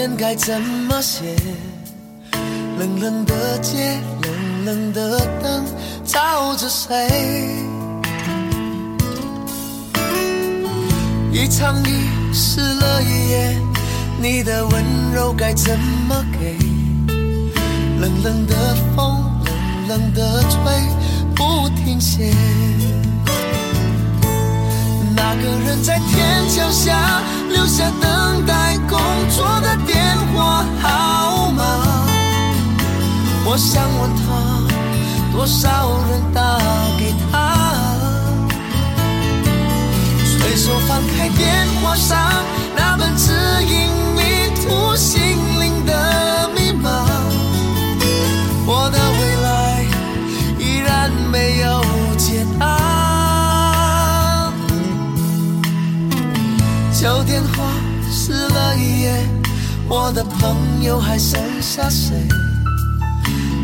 天该怎么写。冷冷的街，冷冷的灯，照着谁？一场雨湿了一夜，你的温柔该怎么给？冷冷的风，冷冷的吹，不停歇。那个人在天桥下留下等待工作的电话号码，我想问他，多少人打给他？随手翻开电话上那本指引迷途心我的朋友还剩下谁？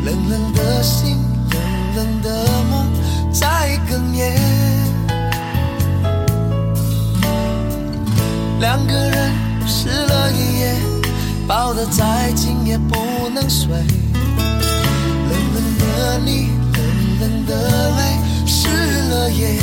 冷冷的心，冷冷的梦在哽咽。两个人湿了一夜，抱得再紧也不能睡。冷冷的你，冷冷的泪，湿了夜。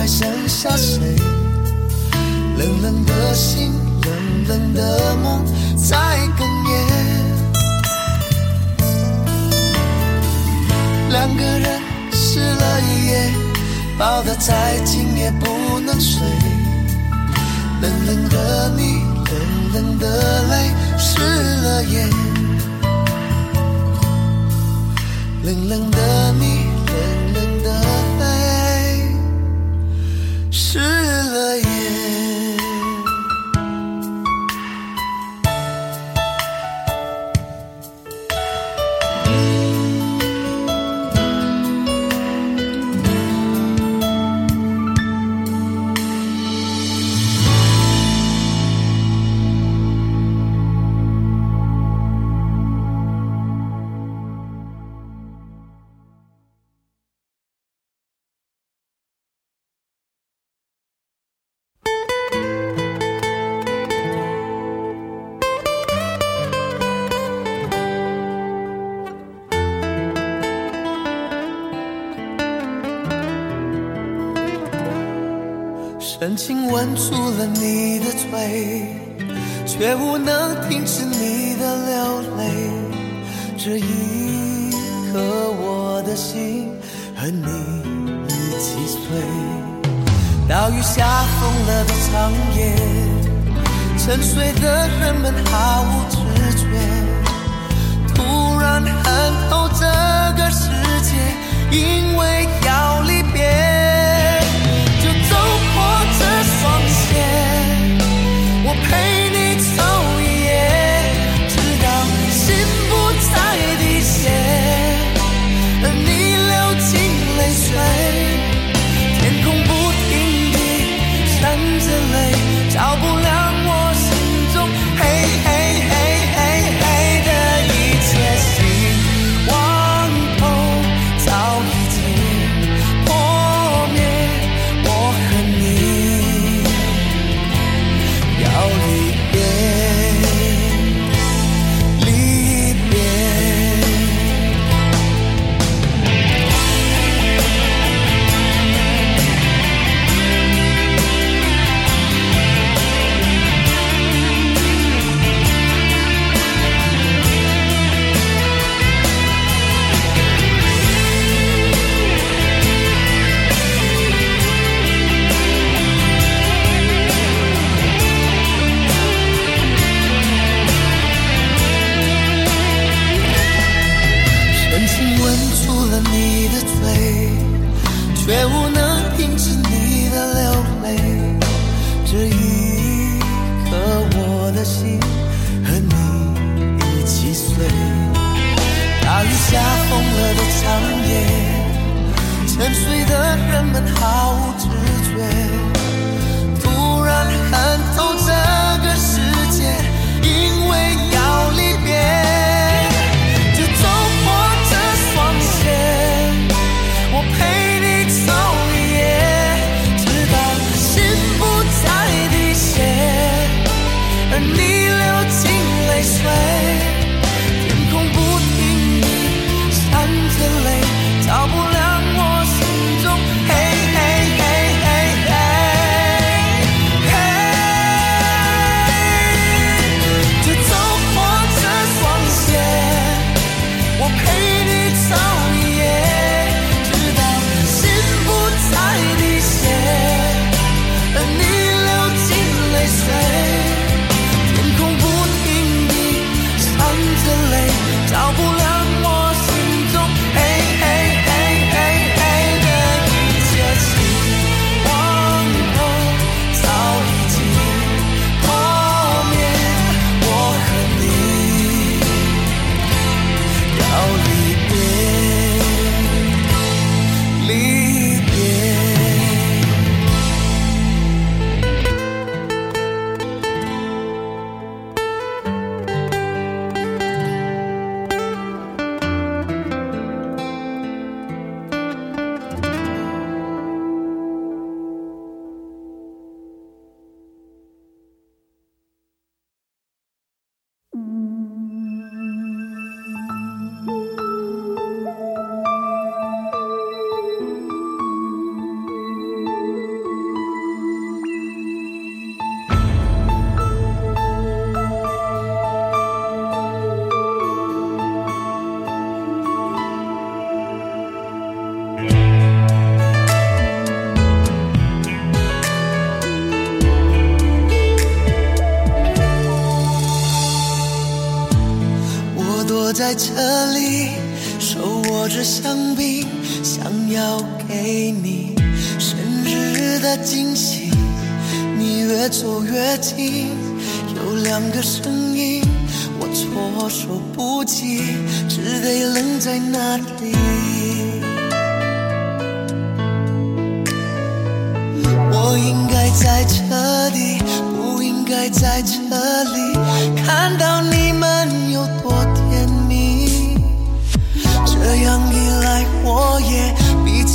还剩下谁？冷冷的心，冷冷的梦在哽咽。两个人湿了一夜，抱得再紧也不能睡。冷冷的你，冷冷的泪，湿了夜。冷冷的你，深情吻住了你的嘴却无能停止你的流泪这一刻我的心和你一起碎大雨下疯了的长夜沉睡的人们毫无知觉突然恨透这个世界因为要离别。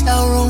so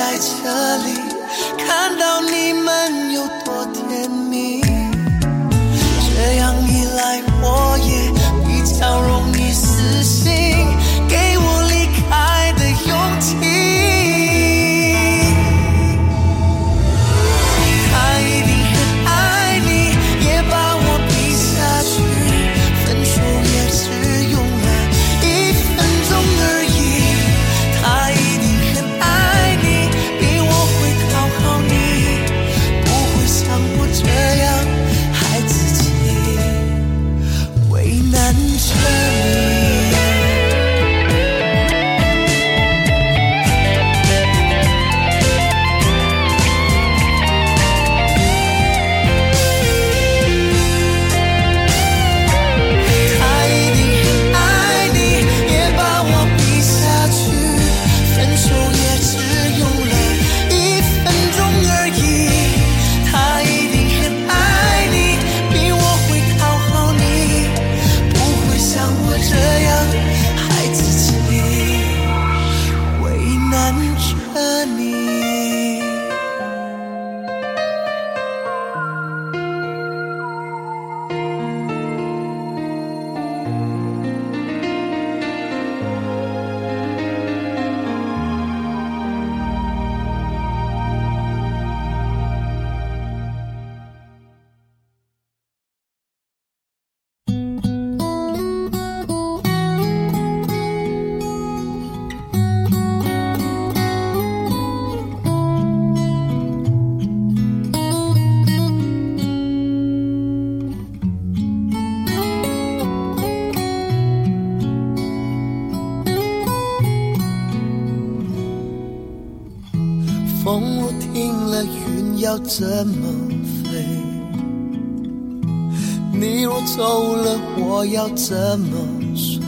sights 风若停了，云要怎么飞？你若走了，我要怎么睡？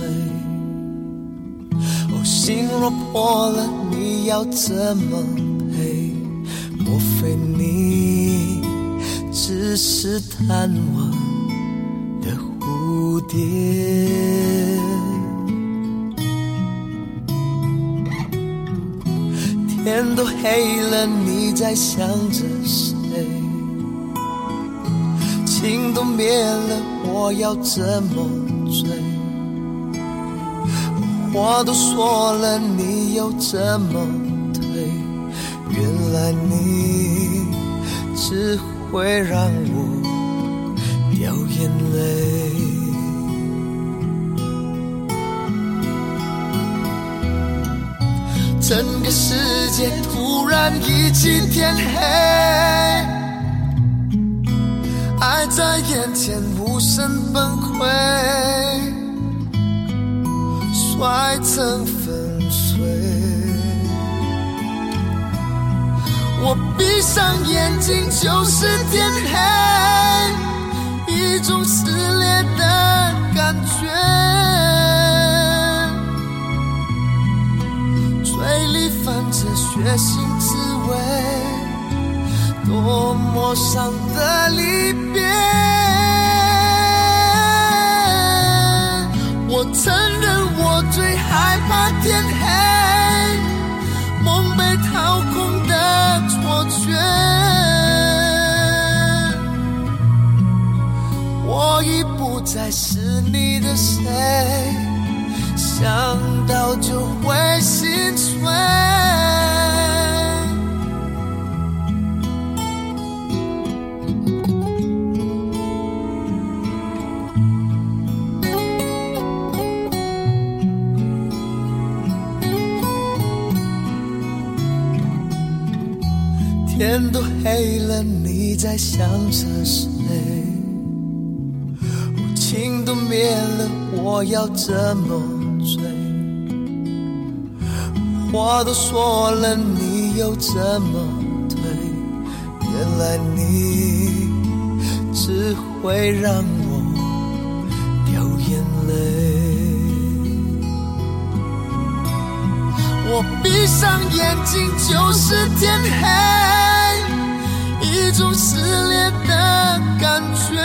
哦，心若破了，你要怎么赔？莫非你只是贪玩的蝴蝶？天都黑了，你在想着谁？情都灭了，我要怎么追？话都说了，你又怎么退？原来你只会让我掉眼泪。世界突然一起天黑，爱在眼前无声崩溃，摔成粉碎。我闭上眼睛就是天黑，一种撕裂的感觉。着血腥滋味，多么伤的离别。我承认我最害怕天黑，梦被掏空的错觉。我已不再是你的谁。想到就会心碎。天都黑了，你在想着谁？情都灭了，我要怎么追？话都说了，你又怎么退？原来你只会让我掉眼泪。我闭上眼睛就是天黑，一种撕裂的感觉，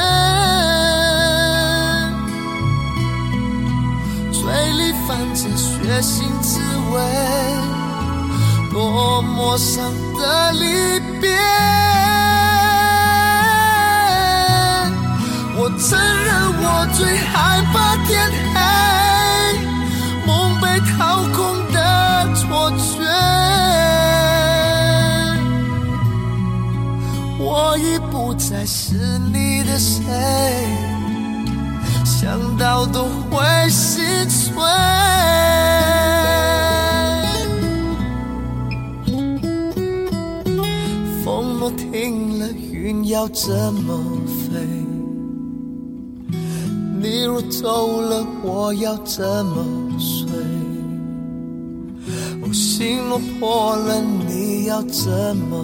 嘴里泛着血腥滋味。多么伤的离别！我承认我最害怕天黑，已不再是你的谁，想到都会心碎。风若停了，云要怎么飞？你若走了，我要怎么睡？我心若破了，你要怎么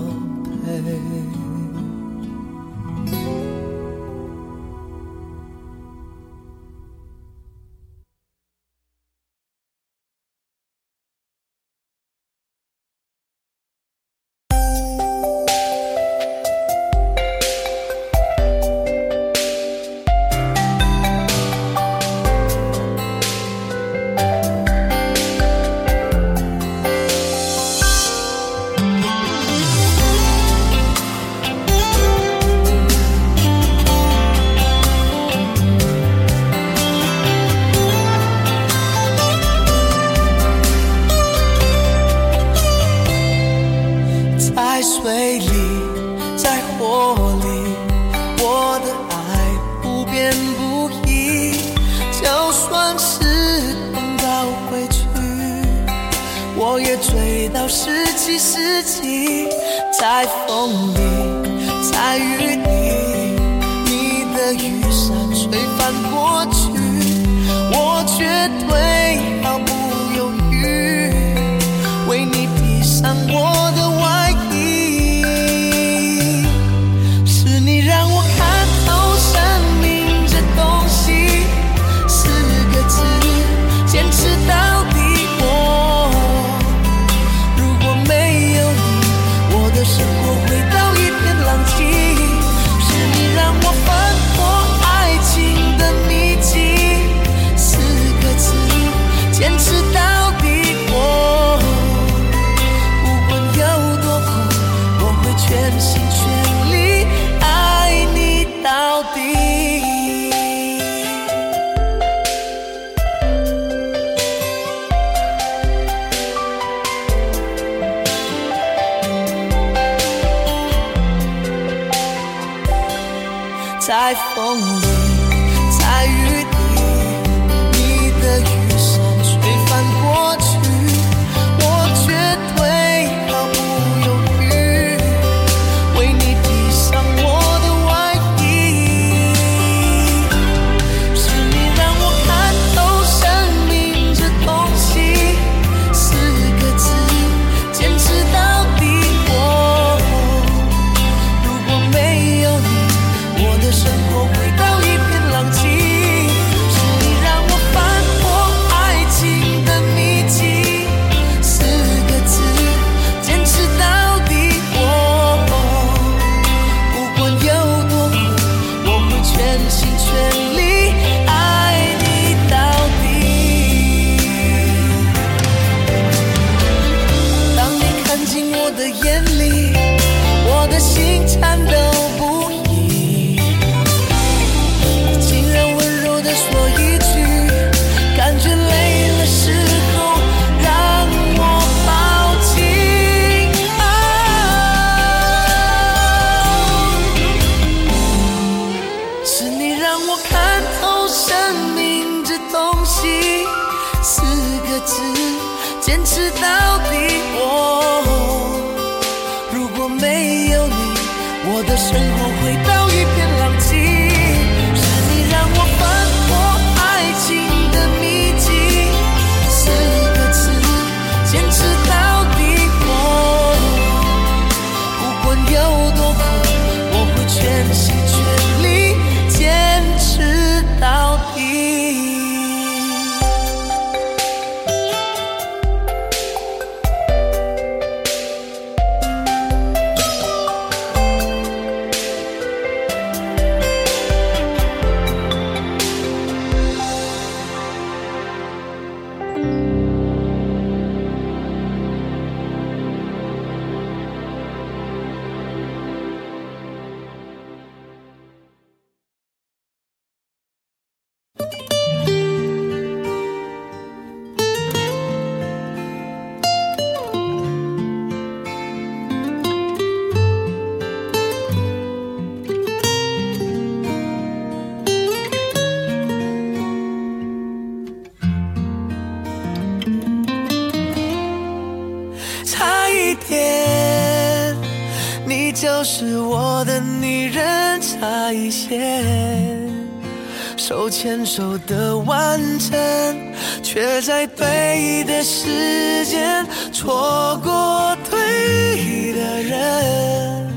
手牵手的完整却在对的时间错过对的人。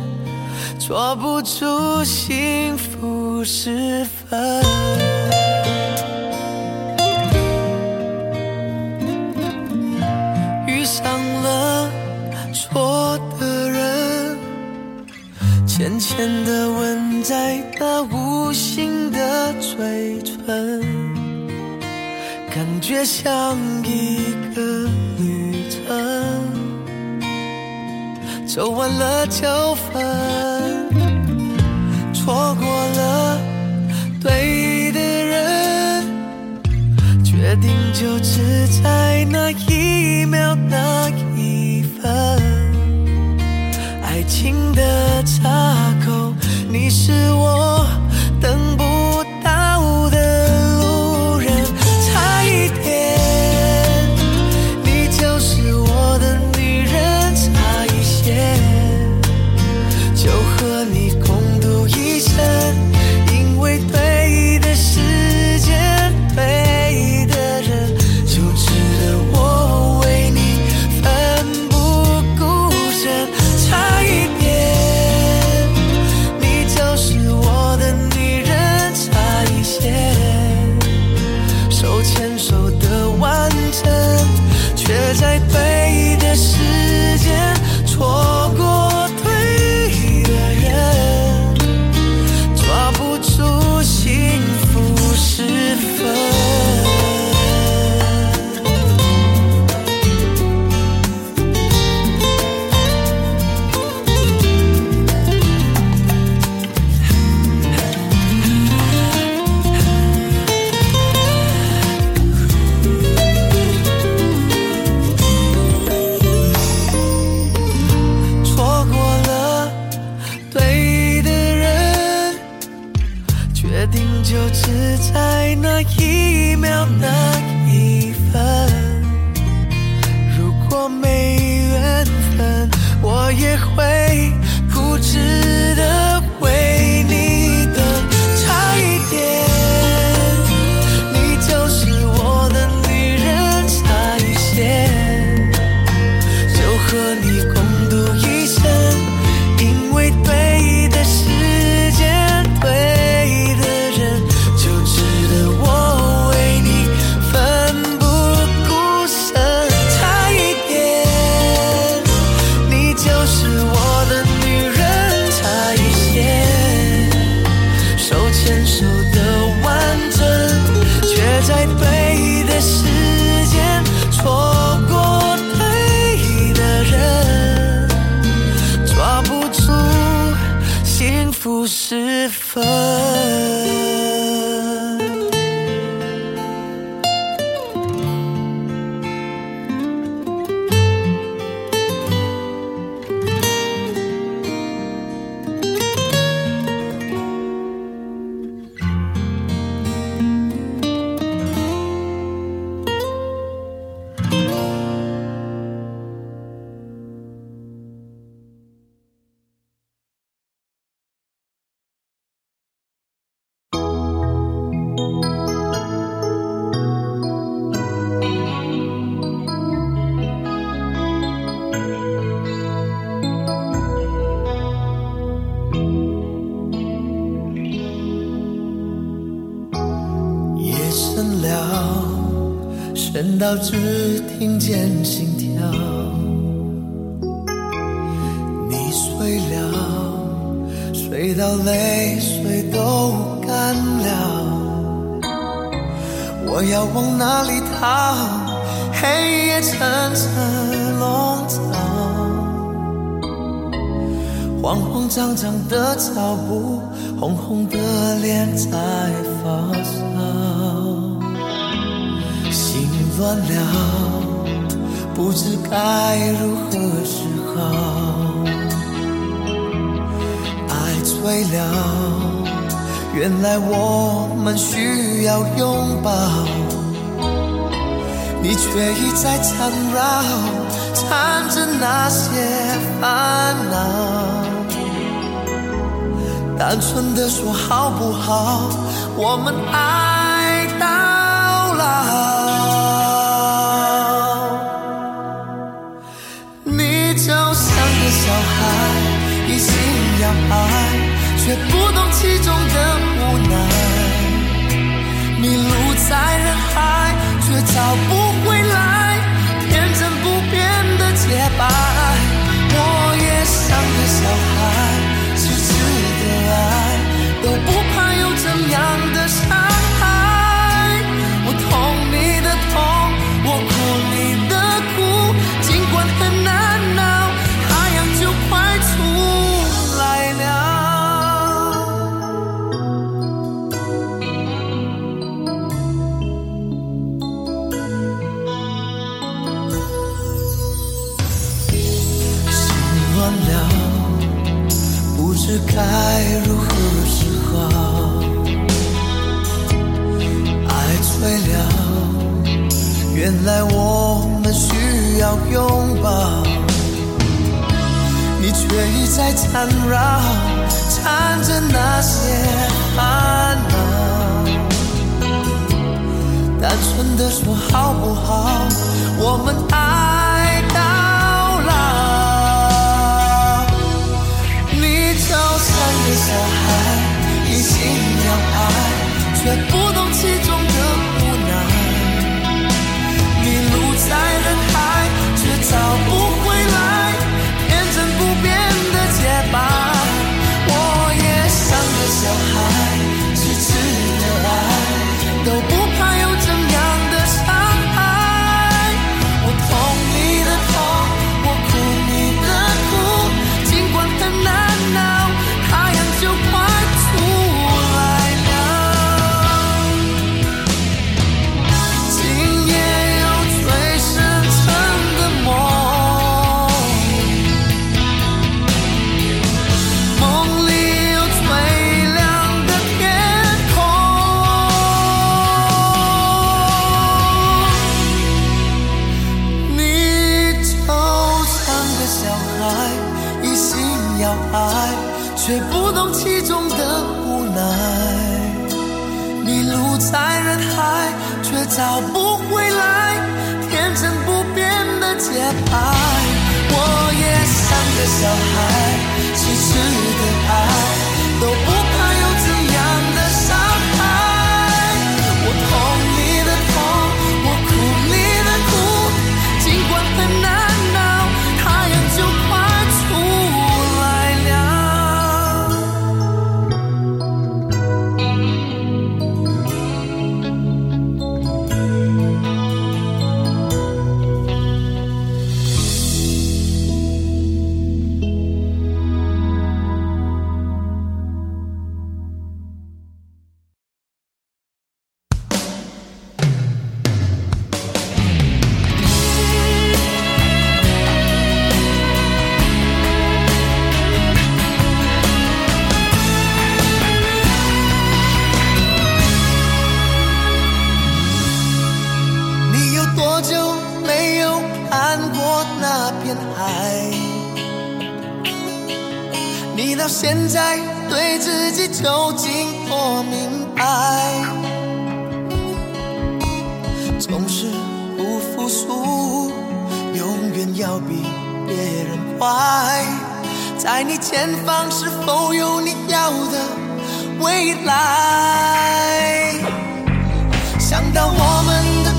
抓不住幸福时分。遇上了错的人浅浅的吻在回春感觉像一个旅程。走完了就分错过了对的人决定就只在那一秒那一分。爱情的岔口你是我就只在那一秒那一分。如果没缘分我也会固执夜深了，想到只。听见心跳你睡了睡到泪水都干了我要往哪里逃黑夜层层笼罩慌慌张张的脚步红红的脸在发烧心乱了。不知该如何是好，爱醉了，原来我们需要拥抱，你却一再缠绕，缠着那些烦恼，单纯的说好不好，我们爱到老。在缠绕缠着那些烦恼。单纯的说好不好我们爱我们的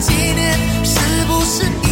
纪念是不是？